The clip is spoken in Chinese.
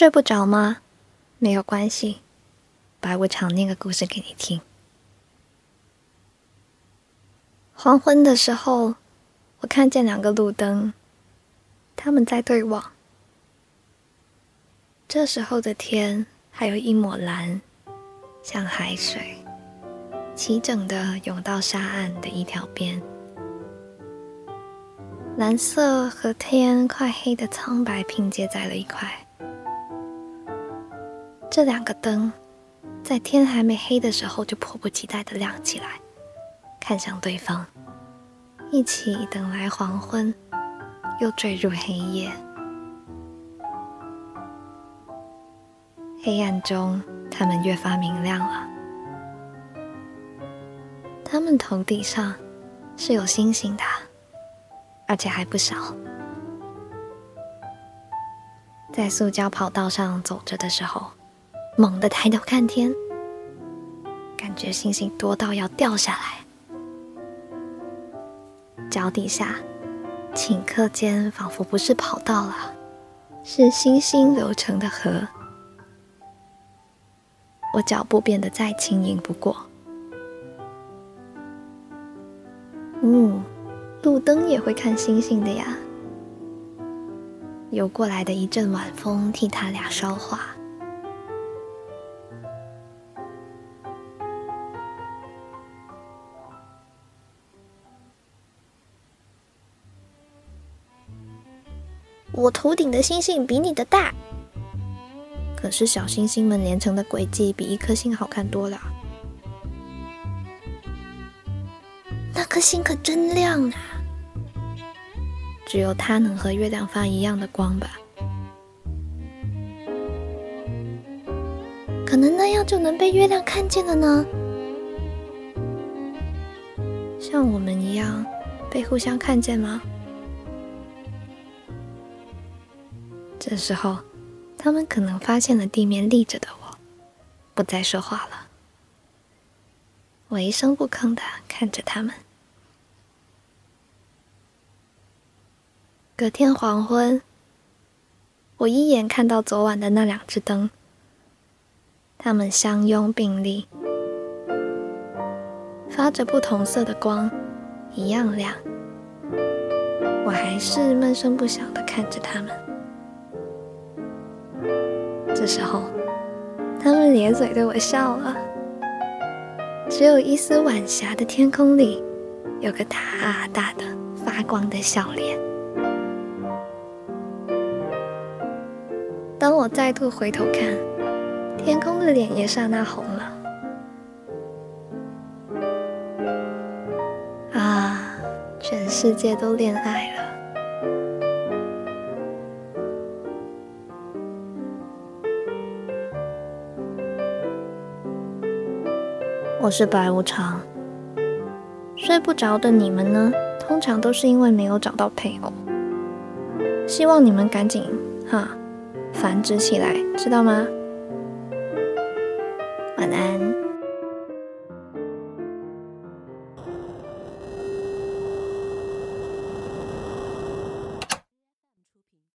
睡不着吗？没有关系，白无常念个故事给你听。黄昏的时候，我看见两个路灯，他们在对望。这时候的天还有一抹蓝，像海水，齐整的涌到沙岸的一条边。蓝色和天快黑的苍白拼接在了一块。这两个灯，在天还没黑的时候就迫不及待的亮起来，看向对方，一起等来黄昏，又坠入黑夜。黑暗中，它们越发明亮了。它们头顶上是有星星的，而且还不少。在塑胶跑道上走着的时候。猛地抬头看天，感觉星星多到要掉下来。脚底下，顷刻间仿佛不是跑道了，是星星流成的河。我脚步变得再轻盈不过。嗯，路灯也会看星星的呀。游过来的一阵晚风替他俩捎话。我头顶的星星比你的大，可是小星星们连成的轨迹比一颗星好看多了。那颗星可真亮啊！只有它能和月亮发一样的光吧？可能那样就能被月亮看见了呢？像我们一样被互相看见吗？这时候，他们可能发现了地面立着的我，不再说话了。我一声不吭的看着他们。隔天黄昏，我一眼看到昨晚的那两只灯，它们相拥并立，发着不同色的光，一样亮。我还是闷声不响的看着他们。这时候，他们咧嘴对我笑了。只有一丝晚霞的天空里，有个大大的发光的笑脸。当我再度回头看，天空的脸也刹那红了。啊，全世界都恋爱了。我是白无常。睡不着的你们呢？通常都是因为没有找到配偶。希望你们赶紧哈繁殖起来，知道吗？